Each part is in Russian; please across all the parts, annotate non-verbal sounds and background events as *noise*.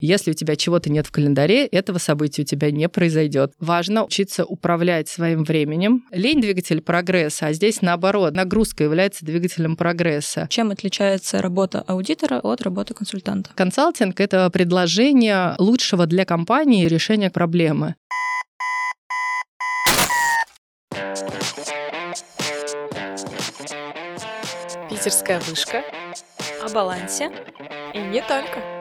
Если у тебя чего-то нет в календаре, этого события у тебя не произойдет. Важно учиться управлять своим временем. Лень – двигатель прогресса, а здесь наоборот. Нагрузка является двигателем прогресса. Чем отличается работа аудитора от работы консультанта? Консалтинг – это предложение лучшего для компании решения проблемы. Питерская вышка. О балансе. И не только.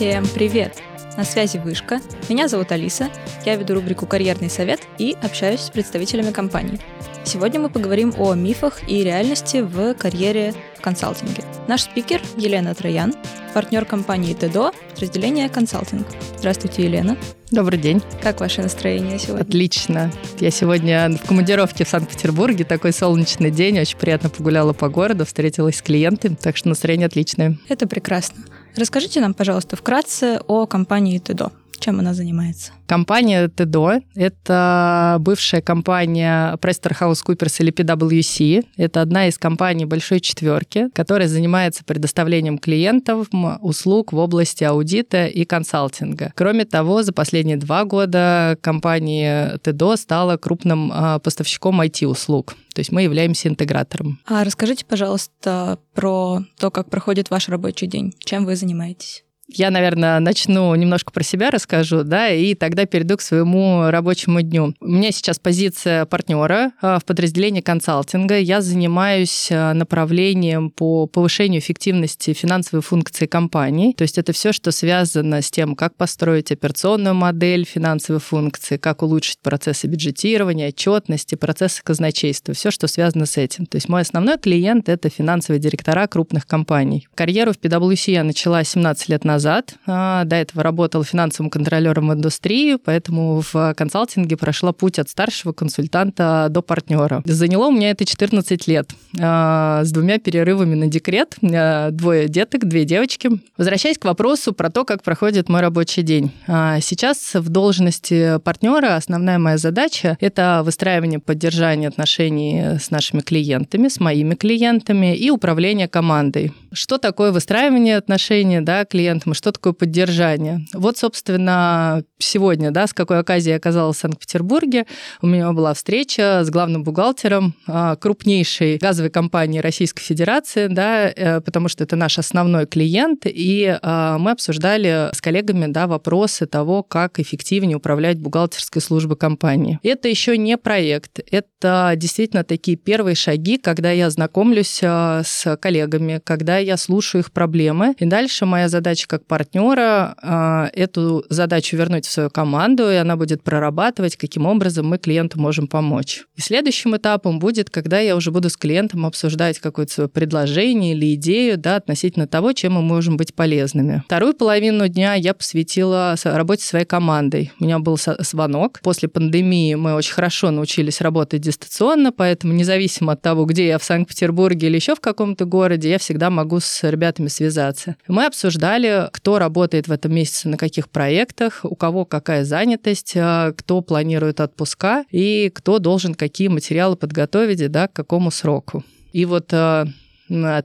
Всем привет! На связи Вышка. Меня зовут Алиса. Я веду рубрику «Карьерный совет» и общаюсь с представителями компаний. Сегодня мы поговорим о мифах и реальности в карьере в консалтинге. Наш спикер Елена Троян, партнер компании ТЭДО, разделение консалтинг. Здравствуйте, Елена. Добрый день. Как ваше настроение сегодня? Отлично. Я сегодня в командировке в Санкт-Петербурге. Такой солнечный день. Очень приятно погуляла по городу, встретилась с клиентами, так что настроение отличное. Это прекрасно. Расскажите нам, пожалуйста, вкратце о компании ТЭДО. Чем она занимается? Компания ТДО — это бывшая компания PricewaterhouseCoopers или PwC. Это одна из компаний большой четверки, которая занимается предоставлением клиентам услуг в области аудита и консалтинга. Кроме того, за последние два года компания ТДО стала крупным а, поставщиком IT-услуг. То есть мы являемся интегратором. А расскажите, пожалуйста, про то, как проходит ваш рабочий день. Чем вы занимаетесь? Я, наверное, начну немножко про себя расскажу, да, и тогда перейду к своему рабочему дню. У меня сейчас позиция партнера а, в подразделении консалтинга. Я занимаюсь а, направлением по повышению эффективности финансовой функции компании. То есть это все, что связано с тем, как построить операционную модель финансовой функции, как улучшить процессы бюджетирования, отчетности, процессы казначейства, все, что связано с этим. То есть мой основной клиент — это финансовые директора крупных компаний. Карьеру в PwC я начала 17 лет назад назад. А, до этого работала финансовым контролером в индустрии, поэтому в консалтинге прошла путь от старшего консультанта до партнера. Заняло у меня это 14 лет а, с двумя перерывами на декрет. Двое деток, две девочки. Возвращаясь к вопросу про то, как проходит мой рабочий день. А, сейчас в должности партнера основная моя задача – это выстраивание поддержания отношений с нашими клиентами, с моими клиентами и управление командой. Что такое выстраивание отношений да, мы, что такое поддержание. Вот, собственно, сегодня, да, с какой оказией я оказалась в Санкт-Петербурге, у меня была встреча с главным бухгалтером а, крупнейшей газовой компании Российской Федерации, да, э, потому что это наш основной клиент, и а, мы обсуждали с коллегами, да, вопросы того, как эффективнее управлять бухгалтерской службой компании. Это еще не проект, это действительно такие первые шаги, когда я знакомлюсь а, с коллегами, когда я слушаю их проблемы, и дальше моя задача как как партнера а, эту задачу вернуть в свою команду, и она будет прорабатывать, каким образом мы клиенту можем помочь. И следующим этапом будет, когда я уже буду с клиентом обсуждать какое-то свое предложение или идею да, относительно того, чем мы можем быть полезными. Вторую половину дня я посвятила работе своей командой. У меня был звонок. После пандемии мы очень хорошо научились работать дистанционно, поэтому независимо от того, где я в Санкт-Петербурге или еще в каком-то городе, я всегда могу с ребятами связаться. Мы обсуждали, кто работает в этом месяце на каких проектах, у кого какая занятость, а, кто планирует отпуска и кто должен какие материалы подготовить да, к какому сроку. И вот а,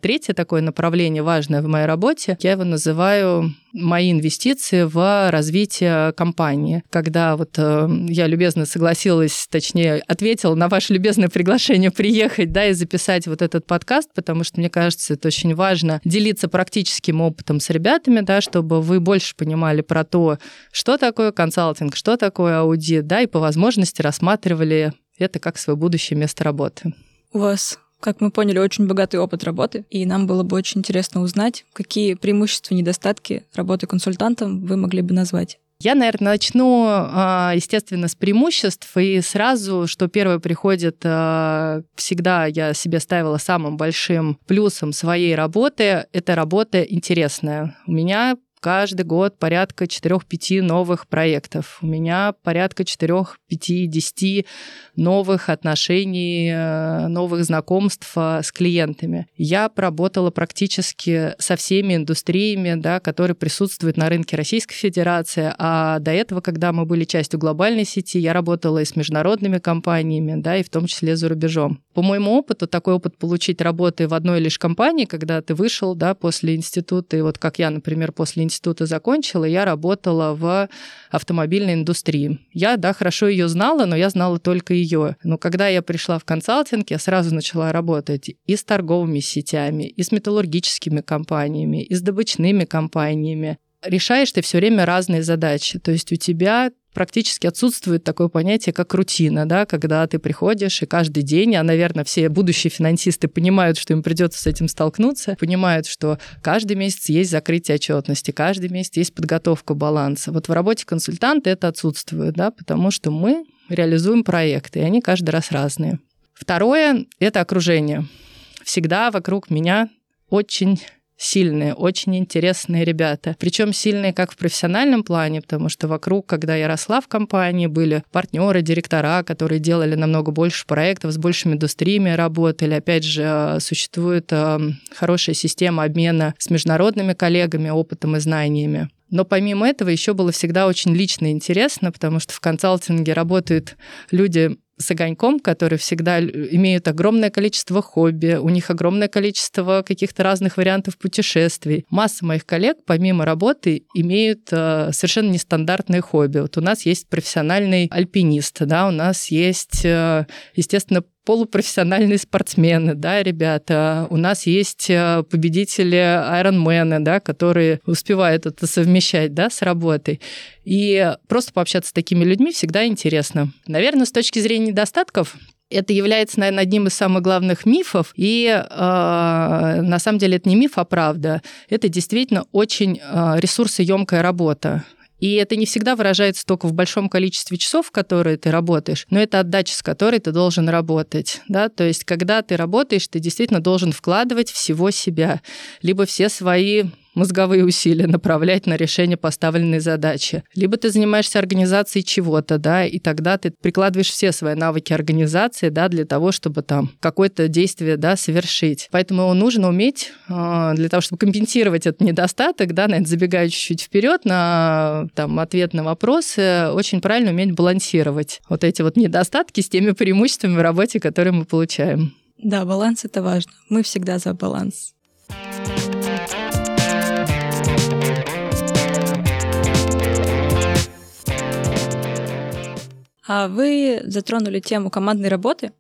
Третье такое направление важное в моей работе, я его называю мои инвестиции в развитие компании. Когда вот э, я любезно согласилась, точнее, ответила на ваше любезное приглашение приехать, да, и записать вот этот подкаст, потому что, мне кажется, это очень важно делиться практическим опытом с ребятами, да, чтобы вы больше понимали про то, что такое консалтинг, что такое аудит, да, и по возможности рассматривали это как свое будущее место работы. У вас как мы поняли, очень богатый опыт работы, и нам было бы очень интересно узнать, какие преимущества и недостатки работы консультантом вы могли бы назвать. Я, наверное, начну, а, естественно, с преимуществ. И сразу, что первое приходит, а, всегда я себе ставила самым большим плюсом своей работы, это работа интересная. У меня каждый год порядка 4-5 новых проектов. У меня порядка 4-5-10 новых отношений, э, новых знакомств э, с клиентами. Я проработала практически со всеми индустриями, да, которые присутствуют на рынке Российской Федерации, а до этого, когда мы были частью глобальной сети, я работала и с международными компаниями, да, и в том числе за рубежом. По моему опыту, такой опыт получить работы в одной лишь компании, когда ты вышел, да, после института, и вот как я, например, после института закончила, я работала в автомобильной индустрии. Я, да, хорошо ее знала, но я знала только ее. Но когда я пришла в консалтинг, я сразу начала работать и с торговыми сетями, и с металлургическими компаниями, и с добычными компаниями. Решаешь ты все время разные задачи. То есть у тебя практически отсутствует такое понятие, как рутина, да, когда ты приходишь и каждый день, а, наверное, все будущие финансисты понимают, что им придется с этим столкнуться, понимают, что каждый месяц есть закрытие отчетности, каждый месяц есть подготовка баланса. Вот в работе консультанта это отсутствует, да, потому что мы реализуем проекты, и они каждый раз разные. Второе — это окружение. Всегда вокруг меня очень сильные, очень интересные ребята. Причем сильные как в профессиональном плане, потому что вокруг, когда я росла в компании, были партнеры, директора, которые делали намного больше проектов, с большими индустриями работали. Опять же, существует э, хорошая система обмена с международными коллегами, опытом и знаниями. Но помимо этого еще было всегда очень лично интересно, потому что в консалтинге работают люди с огоньком, которые всегда имеют огромное количество хобби, у них огромное количество каких-то разных вариантов путешествий. Масса моих коллег, помимо работы, имеют э, совершенно нестандартные хобби. Вот у нас есть профессиональный альпинист, да, у нас есть, э, естественно, полупрофессиональные спортсмены, да, ребята. У нас есть э, победители Ironman, да, которые успевают это совмещать, да, с работой. И просто пообщаться с такими людьми всегда интересно. Наверное, с точки зрения недостатков, это является, наверное, одним из самых главных мифов. И э, на самом деле это не миф, а правда. Это действительно очень э, ресурсоемкая работа. И это не всегда выражается только в большом количестве часов, которые ты работаешь, но это отдача, с которой ты должен работать. Да? То есть, когда ты работаешь, ты действительно должен вкладывать всего себя, либо все свои мозговые усилия направлять на решение поставленной задачи. Либо ты занимаешься организацией чего-то, да, и тогда ты прикладываешь все свои навыки организации, да, для того, чтобы там какое-то действие, да, совершить. Поэтому нужно уметь а, для того, чтобы компенсировать этот недостаток, да, на это забегая чуть-чуть вперед на там ответ на вопросы, очень правильно уметь балансировать вот эти вот недостатки с теми преимуществами в работе, которые мы получаем. Да, баланс это важно. Мы всегда за баланс. А вы затронули тему командной работы.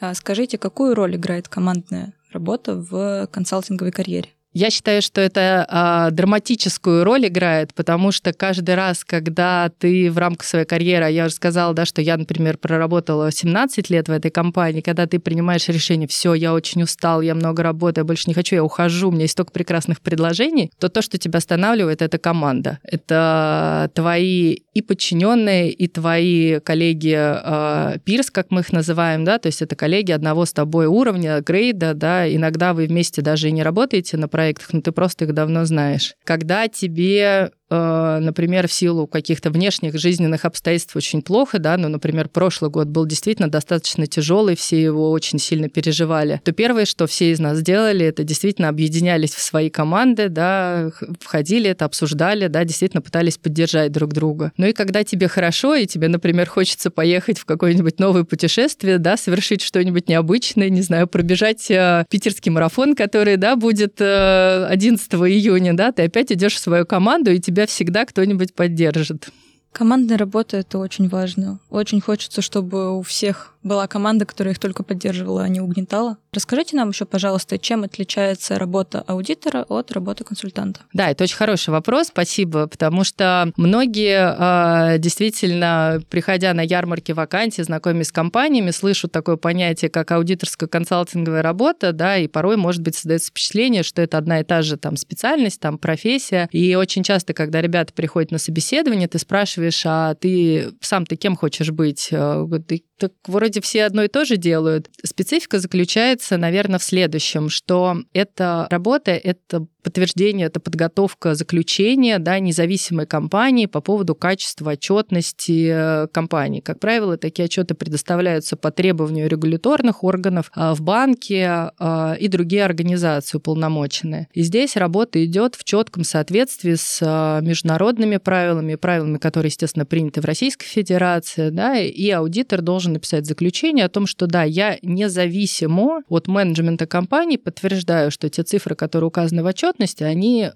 А скажите, какую роль играет командная работа в консалтинговой карьере? Я считаю, что это а, драматическую роль играет, потому что каждый раз, когда ты в рамках своей карьеры, я уже сказала, да, что я, например, проработала 17 лет в этой компании, когда ты принимаешь решение, все, я очень устал, я много работаю, больше не хочу, я ухожу, у меня есть столько прекрасных предложений, то то, что тебя останавливает, это команда. Это твои и подчиненные, и твои коллеги э, пирс, как мы их называем, да, то есть это коллеги одного с тобой уровня, грейда, да, иногда вы вместе даже и не работаете на проекте, проектах, но ты просто их давно знаешь. Когда тебе например, в силу каких-то внешних жизненных обстоятельств очень плохо, да, ну, например, прошлый год был действительно достаточно тяжелый, все его очень сильно переживали, то первое, что все из нас делали, это действительно объединялись в свои команды, да, входили это, обсуждали, да, действительно пытались поддержать друг друга. Ну и когда тебе хорошо, и тебе, например, хочется поехать в какое-нибудь новое путешествие, да, совершить что-нибудь необычное, не знаю, пробежать э, питерский марафон, который, да, будет э, 11 июня, да, ты опять идешь в свою команду, и тебе тебя всегда кто-нибудь поддержит. Командная работа — это очень важно. Очень хочется, чтобы у всех была команда, которая их только поддерживала, а не угнетала. Расскажите нам еще, пожалуйста, чем отличается работа аудитора от работы консультанта? Да, это очень хороший вопрос, спасибо, потому что многие а, действительно, приходя на ярмарки вакансий, знакомясь с компаниями, слышат такое понятие, как аудиторская консалтинговая работа, да, и порой, может быть, создается впечатление, что это одна и та же там специальность, там профессия. И очень часто, когда ребята приходят на собеседование, ты спрашиваешь, спрашиваешь, а ты сам-то кем хочешь быть? Э, ты, так вроде все одно и то же делают. Специфика заключается, наверное, в следующем, что эта работа — это подтверждение, это подготовка заключения да, независимой компании по поводу качества отчетности э, компании. Как правило, такие отчеты предоставляются по требованию регуляторных органов а, в банке а, и другие организации уполномоченные. И здесь работа идет в четком соответствии с а, международными правилами, правилами, которые, естественно, приняты в Российской Федерации, да, и аудитор должен написать заключение о том, что да, я независимо от менеджмента компании подтверждаю, что те цифры, которые указаны в отчет, отчетности, они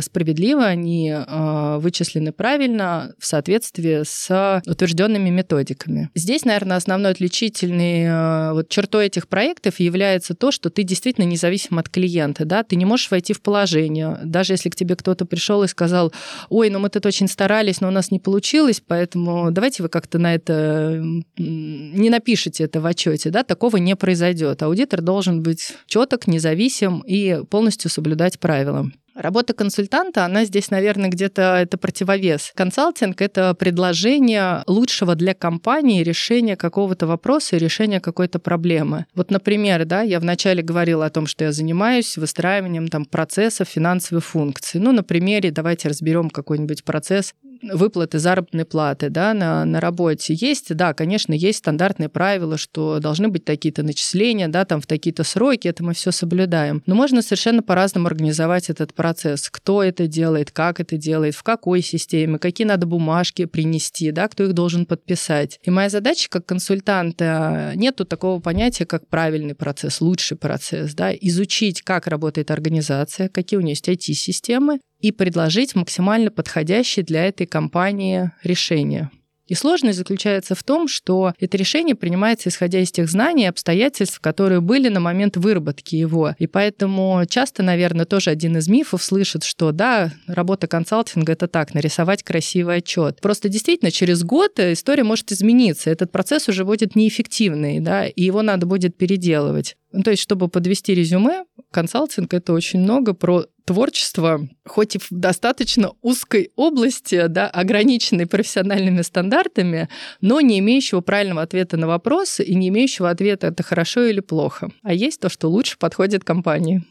справедливо, они э, вычислены правильно в соответствии с утвержденными методиками. Здесь, наверное, основной отличительной э, вот чертой этих проектов является то, что ты действительно независим от клиента, да, ты не можешь войти в положение, даже если к тебе кто-то пришел и сказал, ой, ну мы тут очень старались, но у нас не получилось, поэтому давайте вы как-то на это не напишите это в отчете, да, такого не произойдет. Аудитор должен быть четок, независим и полностью соблюдать правила. Работа консультанта, она здесь, наверное, где-то это противовес. Консалтинг — это предложение лучшего для компании решения какого-то вопроса и решения какой-то проблемы. Вот, например, да, я вначале говорила о том, что я занимаюсь выстраиванием там, процессов финансовых функций. Ну, на примере давайте разберем какой-нибудь процесс выплаты заработной платы да, на, на работе. Есть, да, конечно, есть стандартные правила, что должны быть такие-то начисления, да, там в такие-то сроки, это мы все соблюдаем. Но можно совершенно по-разному организовать этот процесс. Кто это делает, как это делает, в какой системе, какие надо бумажки принести, да, кто их должен подписать. И моя задача как консультанта, нету такого понятия, как правильный процесс, лучший процесс, да, изучить, как работает организация, какие у нее есть IT-системы, и предложить максимально подходящее для этой компании решение. И сложность заключается в том, что это решение принимается исходя из тех знаний и обстоятельств, которые были на момент выработки его. И поэтому часто, наверное, тоже один из мифов слышит, что да, работа консалтинга — это так, нарисовать красивый отчет. Просто действительно через год история может измениться. Этот процесс уже будет неэффективный, да, и его надо будет переделывать. Ну, то есть, чтобы подвести резюме, консалтинг — это очень много про творчество, хоть и в достаточно узкой области, да, ограниченной профессиональными стандартами, но не имеющего правильного ответа на вопрос и не имеющего ответа, это хорошо или плохо. А есть то, что лучше подходит компании.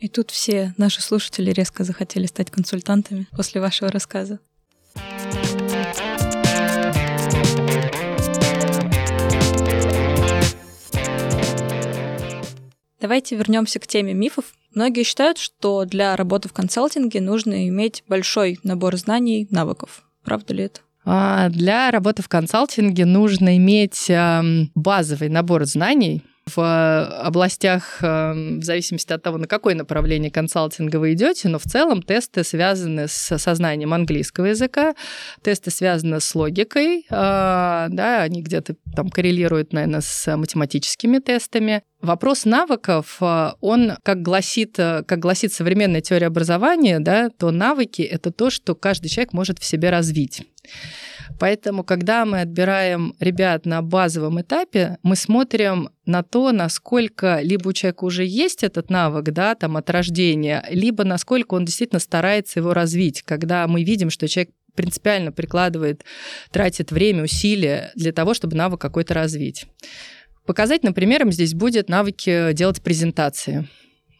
И тут все наши слушатели резко захотели стать консультантами после вашего рассказа. Давайте вернемся к теме мифов. Многие считают, что для работы в консалтинге нужно иметь большой набор знаний, навыков. Правда ли это? А, для работы в консалтинге нужно иметь базовый набор знаний, в областях, в зависимости от того, на какое направление консалтинга вы идете, но в целом тесты связаны с сознанием английского языка, тесты связаны с логикой, а, да, они где-то там коррелируют, наверное, с математическими тестами. Вопрос навыков, а, он, как гласит, как гласит современная теория образования, да, то навыки — это то, что каждый человек может в себе развить. Поэтому, когда мы отбираем ребят на базовом этапе, мы смотрим на то, насколько либо у человека уже есть этот навык, да, там от рождения, либо насколько он действительно старается его развить. Когда мы видим, что человек принципиально прикладывает, тратит время, усилия для того, чтобы навык какой-то развить. Показательным примером здесь будет навыки делать презентации.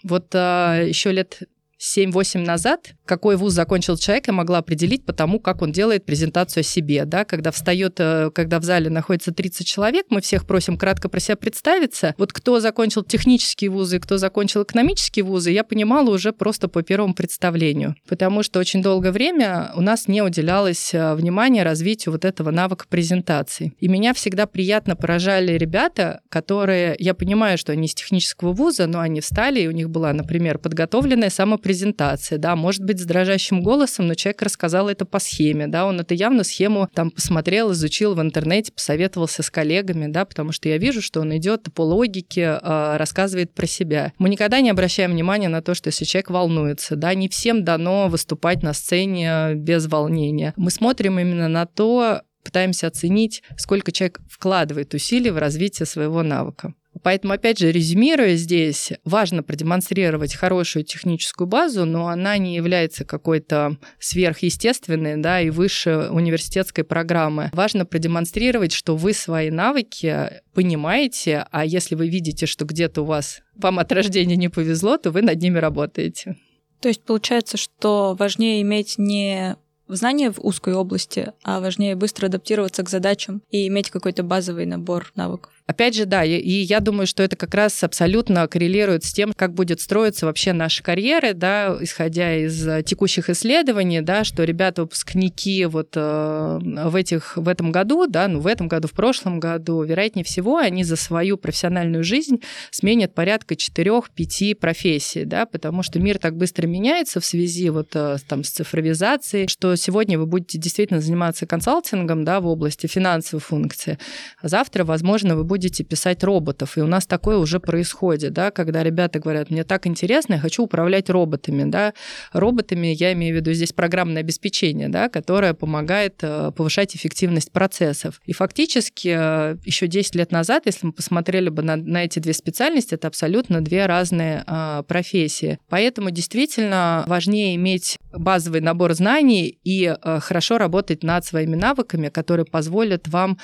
Вот а, еще лет 7-8 назад, какой вуз закончил человек, я могла определить по тому, как он делает презентацию о себе. Да? Когда встает, э, когда в зале находится 30 человек, мы всех просим кратко про себя представиться. Вот кто закончил технические вузы, кто закончил экономические вузы, я понимала уже просто по первому представлению. Потому что очень долгое время у нас не уделялось э, внимания развитию вот этого навыка презентации. И меня всегда приятно поражали ребята, которые, я понимаю, что они из технического вуза, но они встали, и у них была, например, подготовленная самопрезентация да, может быть, с дрожащим голосом, но человек рассказал это по схеме, да, он это явно схему там посмотрел, изучил в интернете, посоветовался с коллегами, да, потому что я вижу, что он идет по логике, э, рассказывает про себя. Мы никогда не обращаем внимания на то, что если человек волнуется, да, не всем дано выступать на сцене без волнения. Мы смотрим именно на то, пытаемся оценить, сколько человек вкладывает усилий в развитие своего навыка. Поэтому, опять же, резюмируя здесь, важно продемонстрировать хорошую техническую базу, но она не является какой-то сверхъестественной да, и выше университетской программы. Важно продемонстрировать, что вы свои навыки понимаете, а если вы видите, что где-то у вас вам от рождения не повезло, то вы над ними работаете. То есть получается, что важнее иметь не знания в узкой области, а важнее быстро адаптироваться к задачам и иметь какой-то базовый набор навыков. Опять же, да, и, я думаю, что это как раз абсолютно коррелирует с тем, как будет строиться вообще наши карьеры, да, исходя из э, текущих исследований, да, что ребята выпускники вот э, в этих в этом году, да, ну в этом году, в прошлом году, вероятнее всего, они за свою профессиональную жизнь сменят порядка 4-5 профессий, да, потому что мир так быстро меняется в связи вот э, там с цифровизацией, что сегодня вы будете действительно заниматься консалтингом, да, в области финансовой функции, а завтра, возможно, вы будете будете писать роботов. И у нас такое уже происходит, да, когда ребята говорят, мне так интересно, я хочу управлять роботами, да. Роботами я имею в виду здесь программное обеспечение, да, которое помогает э, повышать эффективность процессов. И фактически э, еще 10 лет назад, если мы посмотрели бы на, на эти две специальности, это абсолютно две разные а, профессии. Поэтому действительно важнее иметь базовый набор знаний и а, хорошо работать над своими навыками, которые позволят вам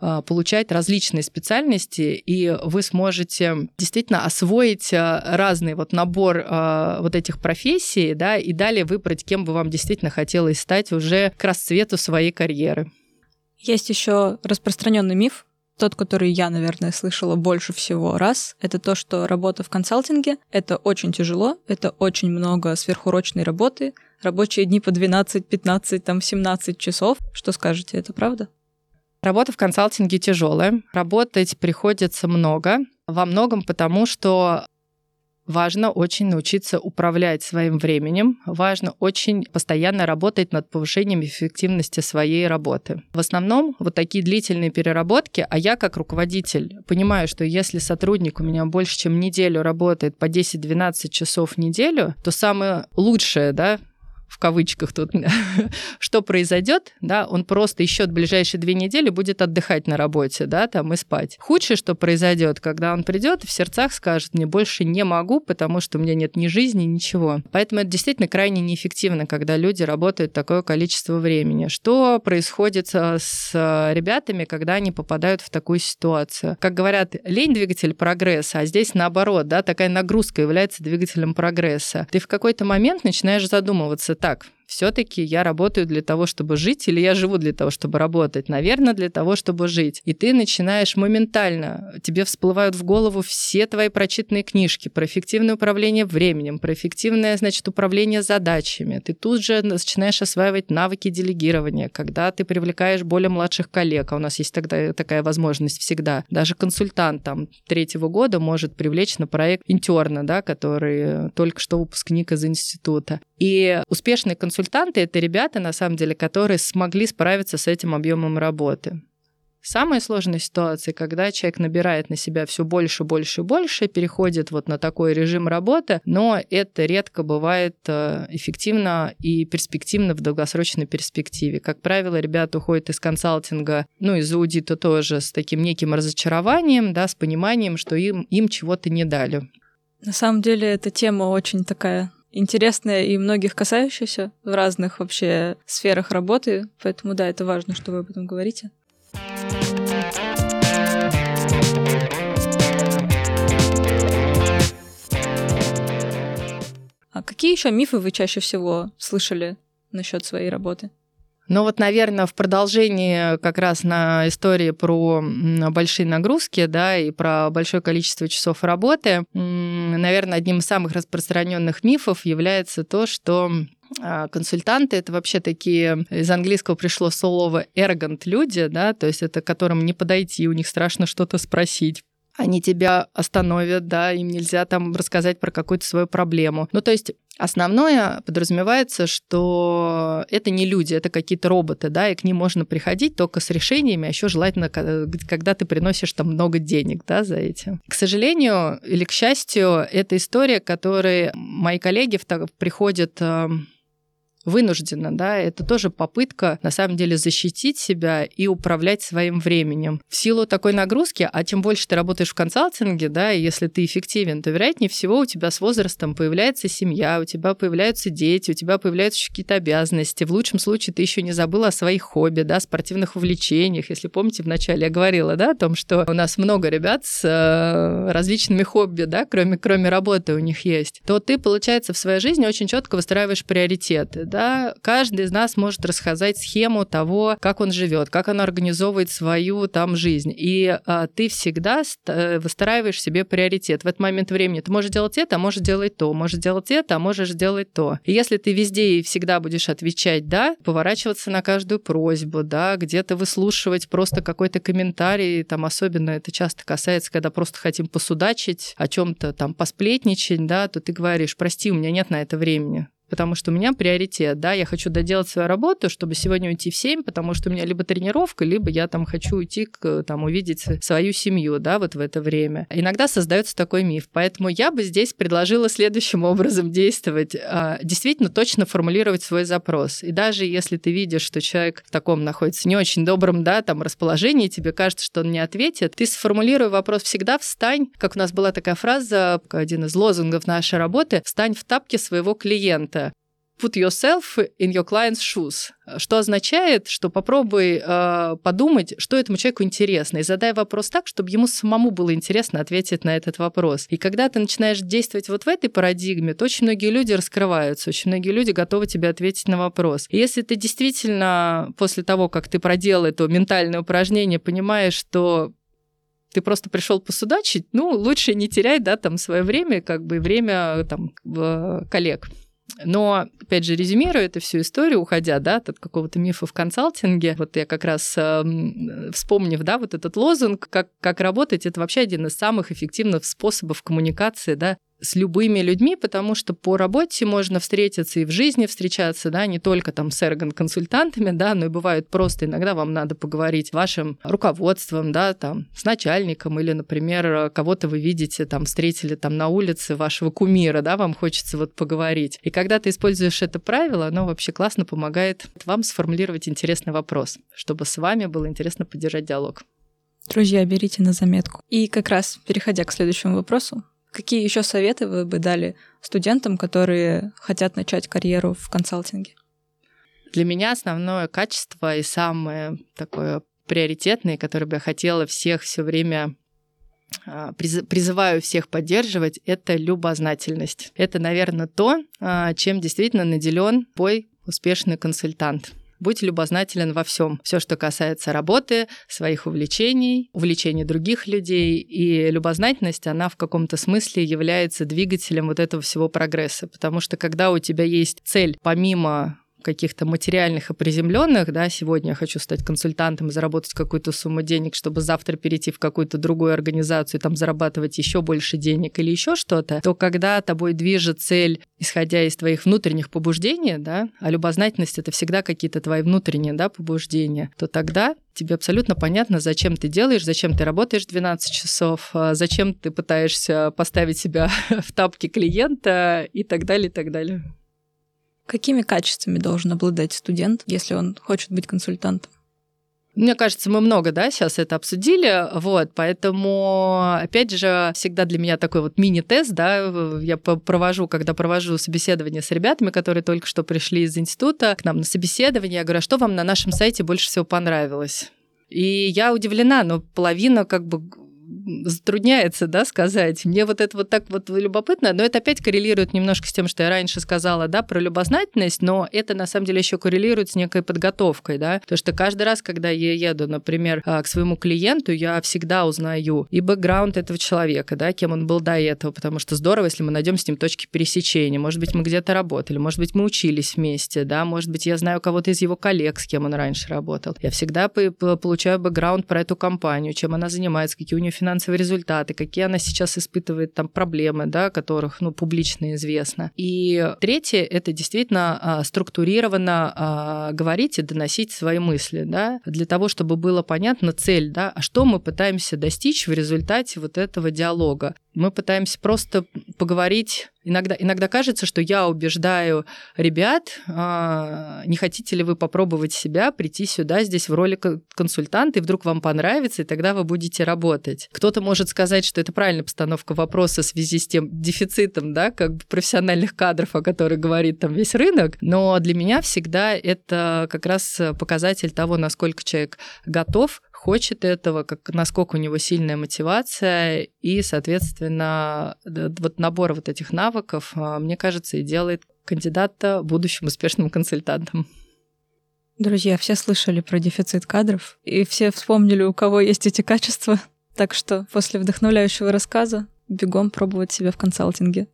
получать различные специальности, и вы сможете действительно освоить а, разный вот набор а, вот этих профессий, да, и далее выбрать, кем бы вам действительно хотелось стать уже к расцвету своей карьеры. Есть еще распространенный миф, тот, который я, наверное, слышала больше всего раз, это то, что работа в консалтинге — это очень тяжело, это очень много сверхурочной работы, рабочие дни по 12, 15, там 17 часов. Что скажете, это правда? Работа в консалтинге тяжелая. Работать приходится много. Во многом потому, что важно очень научиться управлять своим временем, важно очень постоянно работать над повышением эффективности своей работы. В основном вот такие длительные переработки, а я как руководитель понимаю, что если сотрудник у меня больше, чем неделю работает по 10-12 часов в неделю, то самое лучшее, да, в кавычках тут, *laughs* что произойдет, да, он просто еще ближайшие две недели будет отдыхать на работе, да, там и спать. Худшее, что произойдет, когда он придет в сердцах скажет, мне больше не могу, потому что у меня нет ни жизни, ничего. Поэтому это действительно крайне неэффективно, когда люди работают такое количество времени. Что происходит с ребятами, когда они попадают в такую ситуацию? Как говорят, лень двигатель прогресса, а здесь наоборот, да, такая нагрузка является двигателем прогресса. Ты в какой-то момент начинаешь задумываться, так, так все-таки я работаю для того, чтобы жить, или я живу для того, чтобы работать? Наверное, для того, чтобы жить. И ты начинаешь моментально, тебе всплывают в голову все твои прочитанные книжки про эффективное управление временем, про эффективное, значит, управление задачами. Ты тут же начинаешь осваивать навыки делегирования, когда ты привлекаешь более младших коллег, а у нас есть тогда такая возможность всегда. Даже консультант там третьего года может привлечь на проект интерна, да, который только что выпускник из института. И успешные консультанты — это ребята, на самом деле, которые смогли справиться с этим объемом работы. Самая сложная ситуация, когда человек набирает на себя все больше, больше больше, переходит вот на такой режим работы, но это редко бывает э, эффективно и перспективно в долгосрочной перспективе. Как правило, ребята уходят из консалтинга, ну, из аудита тоже с таким неким разочарованием, да, с пониманием, что им, им чего-то не дали. На самом деле эта тема очень такая интересная и многих касающаяся в разных вообще сферах работы. Поэтому да, это важно, что вы об этом говорите. А какие еще мифы вы чаще всего слышали насчет своей работы? Ну вот, наверное, в продолжении как раз на истории про большие нагрузки, да, и про большое количество часов работы, наверное, одним из самых распространенных мифов является то, что а, консультанты это вообще такие из английского пришло слово эргант люди, да, то есть это которым не подойти, у них страшно что-то спросить они тебя остановят, да, им нельзя там рассказать про какую-то свою проблему. Ну, то есть Основное подразумевается, что это не люди, это какие-то роботы, да, и к ним можно приходить только с решениями, а еще желательно, когда ты приносишь там много денег, да, за этим. К сожалению или к счастью, это история, которой мои коллеги приходят эм, вынужденно, да, это тоже попытка на самом деле защитить себя и управлять своим временем. В силу такой нагрузки, а тем больше ты работаешь в консалтинге, да, и если ты эффективен, то вероятнее всего у тебя с возрастом появляется семья, у тебя появляются дети, у тебя появляются какие-то обязанности. В лучшем случае ты еще не забыл о своих хобби, да, спортивных увлечениях. Если помните, вначале я говорила, да, о том, что у нас много ребят с э, различными хобби, да, кроме, кроме работы у них есть, то ты, получается, в своей жизни очень четко выстраиваешь приоритеты, да. Каждый из нас может рассказать схему того, как он живет, как он организовывает свою там жизнь. И а, ты всегда э, выстраиваешь себе приоритет. В этот момент времени ты можешь делать это, а можешь делать то, можешь делать это, а можешь делать то. И если ты везде и всегда будешь отвечать «да», поворачиваться на каждую просьбу, да, где-то выслушивать просто какой-то комментарий, там особенно это часто касается, когда просто хотим посудачить, о чем то там посплетничать, да, то ты говоришь, прости, у меня нет на это времени потому что у меня приоритет, да, я хочу доделать свою работу, чтобы сегодня уйти в 7, потому что у меня либо тренировка, либо я там хочу уйти, к, там, увидеть свою семью, да, вот в это время. Иногда создается такой миф, поэтому я бы здесь предложила следующим образом действовать, а, действительно точно формулировать свой запрос. И даже если ты видишь, что человек в таком находится не очень добром, да, там, расположении, тебе кажется, что он не ответит, ты сформулируй вопрос всегда встань, как у нас была такая фраза, один из лозунгов нашей работы, встань в тапки своего клиента put yourself in your client's shoes, что означает, что попробуй э, подумать, что этому человеку интересно, и задай вопрос так, чтобы ему самому было интересно ответить на этот вопрос. И когда ты начинаешь действовать вот в этой парадигме, то очень многие люди раскрываются, очень многие люди готовы тебе ответить на вопрос. И если ты действительно после того, как ты проделал это ментальное упражнение, понимаешь, что ты просто пришел посудачить, ну, лучше не теряй, да, там, свое время, как бы, время, там, коллег. Но, опять же, резюмируя эту всю историю, уходя, да, от какого-то мифа в консалтинге, вот я как раз, э, вспомнив, да, вот этот лозунг, как, как работать, это вообще один из самых эффективных способов коммуникации, да, с любыми людьми, потому что по работе можно встретиться и в жизни встречаться, да, не только там с эргон-консультантами, да, но и бывает просто иногда вам надо поговорить с вашим руководством, да, там, с начальником или, например, кого-то вы видите, там, встретили там на улице вашего кумира, да, вам хочется вот поговорить. И когда ты используешь это правило, оно вообще классно помогает вам сформулировать интересный вопрос, чтобы с вами было интересно поддержать диалог. Друзья, берите на заметку. И как раз, переходя к следующему вопросу, Какие еще советы вы бы дали студентам, которые хотят начать карьеру в консалтинге? Для меня основное качество и самое такое приоритетное, которое бы я хотела всех все время а, призываю всех поддерживать, это любознательность. Это, наверное, то, а, чем действительно наделен бой успешный консультант. Будь любознателен во всем. Все, что касается работы, своих увлечений, увлечений других людей. И любознательность, она в каком-то смысле является двигателем вот этого всего прогресса. Потому что когда у тебя есть цель, помимо каких-то материальных и приземленных, да, сегодня я хочу стать консультантом и заработать какую-то сумму денег, чтобы завтра перейти в какую-то другую организацию там зарабатывать еще больше денег или еще что-то, то когда тобой движет цель, исходя из твоих внутренних побуждений, да, а любознательность это всегда какие-то твои внутренние, да, побуждения, то тогда тебе абсолютно понятно, зачем ты делаешь, зачем ты работаешь 12 часов, а зачем ты пытаешься поставить себя *laughs* в тапки клиента и так далее, и так далее. Какими качествами должен обладать студент, если он хочет быть консультантом? Мне кажется, мы много, да, сейчас это обсудили, вот, поэтому, опять же, всегда для меня такой вот мини-тест, да, я провожу, когда провожу собеседование с ребятами, которые только что пришли из института к нам на собеседование, я говорю, а что вам на нашем сайте больше всего понравилось? И я удивлена, но половина как бы затрудняется, да, сказать. Мне вот это вот так вот любопытно, но это опять коррелирует немножко с тем, что я раньше сказала, да, про любознательность, но это на самом деле еще коррелирует с некой подготовкой, да, потому что каждый раз, когда я еду, например, а, к своему клиенту, я всегда узнаю и бэкграунд этого человека, да, кем он был до этого, потому что здорово, если мы найдем с ним точки пересечения. Может быть, мы где-то работали, может быть, мы учились вместе, да, может быть, я знаю кого-то из его коллег, с кем он раньше работал. Я всегда получаю бэкграунд про эту компанию, чем она занимается, какие у нее финансовые результаты, какие она сейчас испытывает там проблемы, да, которых, ну, публично известно. И третье — это действительно а, структурированно а, говорить и доносить свои мысли, да, для того, чтобы было понятно цель, да, а что мы пытаемся достичь в результате вот этого диалога. Мы пытаемся просто поговорить иногда, иногда кажется, что я убеждаю ребят, а, не хотите ли вы попробовать себя, прийти сюда, здесь в роли консультанта, и вдруг вам понравится, и тогда вы будете работать. Кто-то может сказать, что это правильная постановка вопроса в связи с тем дефицитом, да, как бы профессиональных кадров, о которых говорит там весь рынок, но для меня всегда это как раз показатель того, насколько человек готов хочет этого, как, насколько у него сильная мотивация, и, соответственно, вот набор вот этих навыков, а, мне кажется, и делает кандидата будущим успешным *laughs* консультантом. Друзья, все слышали про дефицит кадров, и все вспомнили, у кого есть эти качества. Так что после вдохновляющего рассказа бегом пробовать себя в консалтинге.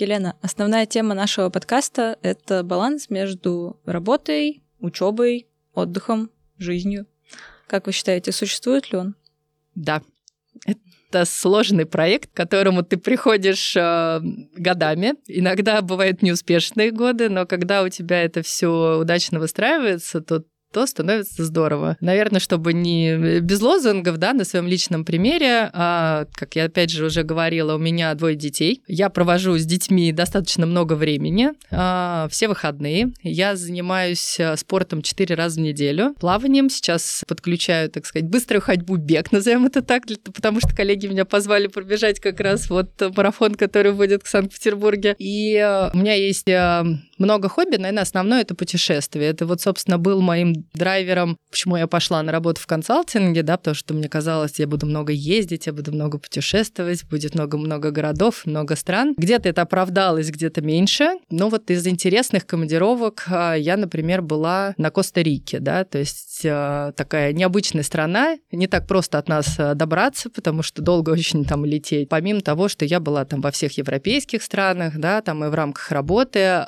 Елена, основная тема нашего подкаста — это баланс между работой, учебой, отдыхом, жизнью. Как вы считаете, существует ли он? Да. Это сложный проект, к которому ты приходишь э, годами. Иногда бывают неуспешные годы, но когда у тебя это все удачно выстраивается, то то становится здорово. Наверное, чтобы не без лозунгов, да, на своем личном примере, а, как я опять же уже говорила, у меня двое детей. Я провожу с детьми достаточно много времени, а, все выходные. Я занимаюсь а, спортом 4 раза в неделю, плаванием. Сейчас подключаю, так сказать, быструю ходьбу, бег, назовем это так, потому что коллеги меня позвали пробежать как раз вот марафон, который будет к Санкт-Петербурге. И а, у меня есть а, много хобби, наверное, основное это путешествие. Это вот, собственно, был моим драйвером, почему я пошла на работу в консалтинге, да, потому что мне казалось, я буду много ездить, я буду много путешествовать, будет много-много городов, много стран. Где-то это оправдалось, где-то меньше. Но вот из интересных командировок а, я, например, была на Коста-Рике, да, то есть а, такая необычная страна, не так просто от нас а, добраться, потому что долго очень там лететь. Помимо того, что я была там во всех европейских странах, да, там и в рамках работы,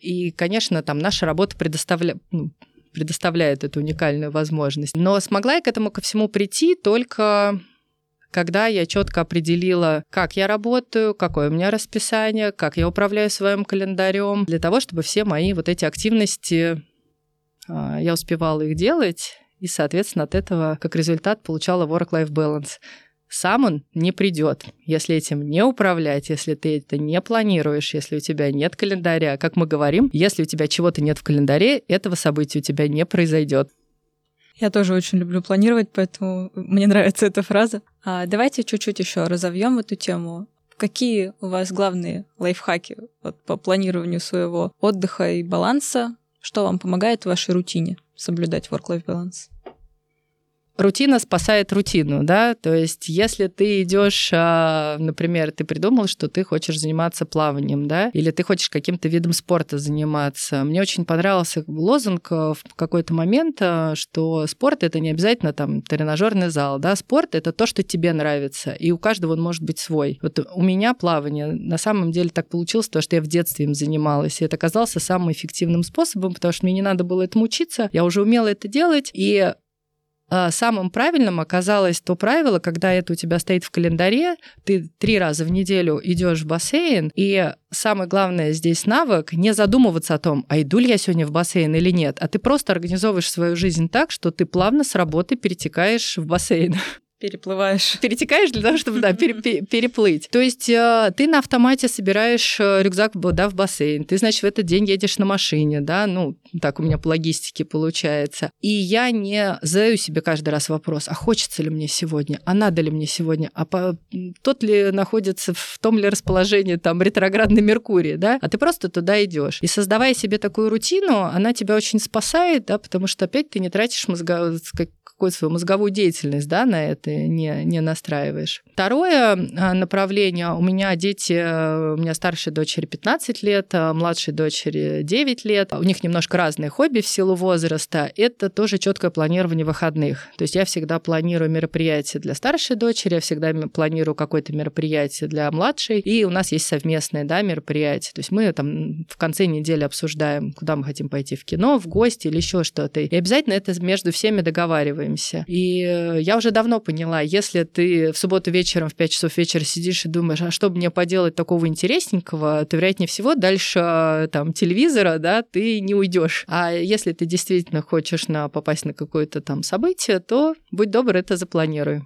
и, конечно, там наша работа предоставляет ну, предоставляет эту уникальную возможность. Но смогла я к этому ко всему прийти только когда я четко определила, как я работаю, какое у меня расписание, как я управляю своим календарем, для того, чтобы все мои вот эти активности а, я успевала их делать, и, соответственно, от этого как результат получала work-life balance сам он не придет. Если этим не управлять, если ты это не планируешь, если у тебя нет календаря, как мы говорим, если у тебя чего-то нет в календаре, этого события у тебя не произойдет. Я тоже очень люблю планировать, поэтому мне нравится эта фраза. А давайте чуть-чуть еще разовьем эту тему. Какие у вас главные лайфхаки вот, по планированию своего отдыха и баланса? Что вам помогает в вашей рутине соблюдать work-life balance? Рутина спасает рутину, да, то есть если ты идешь, а, например, ты придумал, что ты хочешь заниматься плаванием, да, или ты хочешь каким-то видом спорта заниматься. Мне очень понравился лозунг в какой-то момент, а, что спорт это не обязательно там тренажерный зал, да, спорт это то, что тебе нравится, и у каждого он может быть свой. Вот у меня плавание на самом деле так получилось, то, что я в детстве им занималась, и это оказался самым эффективным способом, потому что мне не надо было этому учиться, я уже умела это делать, и самым правильным оказалось то правило, когда это у тебя стоит в календаре, ты три раза в неделю идешь в бассейн, и самое главное здесь навык не задумываться о том, а иду ли я сегодня в бассейн или нет, а ты просто организовываешь свою жизнь так, что ты плавно с работы перетекаешь в бассейн. *laughs* Переплываешь. *laughs* Перетекаешь для того, чтобы да, пере, переплыть. То есть э, ты на автомате собираешь э, рюкзак да, в бассейн, ты, значит, в этот день едешь на машине, да, ну, так у меня по логистике получается. И я не задаю себе каждый раз вопрос, а хочется ли мне сегодня, а надо ли мне сегодня, а по... тот ли находится в том ли расположении там ретроградный Меркурий, да, а ты просто туда идешь. И создавая себе такую рутину, она тебя очень спасает, да, потому что опять ты не тратишь мозга какую-то свою мозговую деятельность да, на это не, не настраиваешь. Второе а, направление. У меня дети, у меня старшей дочери 15 лет, а младшей дочери 9 лет. У них немножко разные хобби в силу возраста. Это тоже четкое планирование выходных. То есть я всегда планирую мероприятие для старшей дочери, я всегда планирую какое-то мероприятие для младшей, и у нас есть совместное да, мероприятие. То есть мы там в конце недели обсуждаем, куда мы хотим пойти в кино, в гости или еще что-то. И обязательно это между всеми договариваемся. И э, я уже давно поняла, поняла. Если ты в субботу вечером в 5 часов вечера сидишь и думаешь, а что мне поделать такого интересненького, то, вероятнее всего, дальше там телевизора, да, ты не уйдешь. А если ты действительно хочешь на, попасть на какое-то там событие, то будь добр, это запланируй.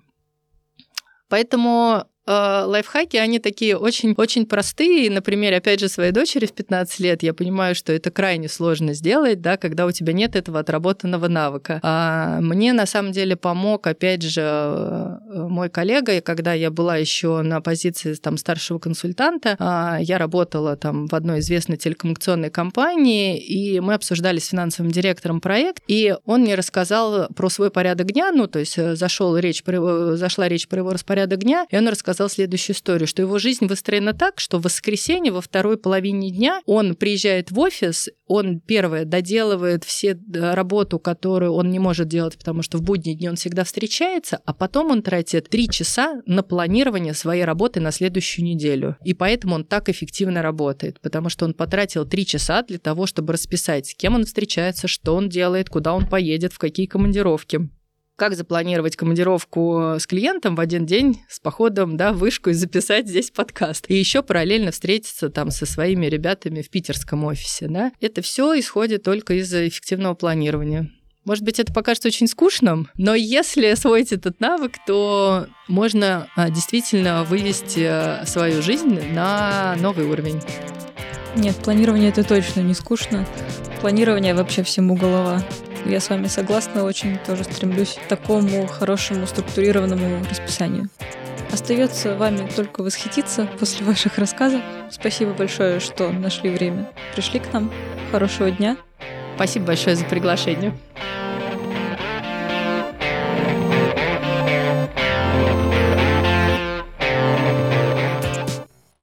Поэтому э, лайфхаки, они такие очень-очень простые. Например, опять же, своей дочери в 15 лет я понимаю, что это крайне сложно сделать, да, когда у тебя нет этого отработанного навыка. А мне на самом деле помог, опять же, э, мой коллега, когда я была еще на позиции там старшего консультанта, а, я работала там в одной известной телекоммуникационной компании, и мы обсуждали с финансовым директором проект, и он мне рассказал про свой порядок дня, ну, то есть э, зашел речь, зашла речь про его распорядок дня, и он рассказал рассказал следующую историю, что его жизнь выстроена так, что в воскресенье во второй половине дня он приезжает в офис, он, первое, доделывает все работу, которую он не может делать, потому что в будние дни он всегда встречается, а потом он тратит три часа на планирование своей работы на следующую неделю. И поэтому он так эффективно работает, потому что он потратил три часа для того, чтобы расписать, с кем он встречается, что он делает, куда он поедет, в какие командировки как запланировать командировку с клиентом в один день с походом да, в вышку и записать здесь подкаст. И еще параллельно встретиться там со своими ребятами в питерском офисе. Да? Это все исходит только из эффективного планирования. Может быть, это покажется очень скучным, но если освоить этот навык, то можно а, действительно вывести а, свою жизнь на новый уровень. Нет, планирование это точно не скучно. Планирование вообще всему голова. Я с вами согласна, очень тоже стремлюсь к такому хорошему структурированному расписанию. Остается вами только восхититься после ваших рассказов. Спасибо большое, что нашли время, пришли к нам. Хорошего дня. Спасибо большое за приглашение.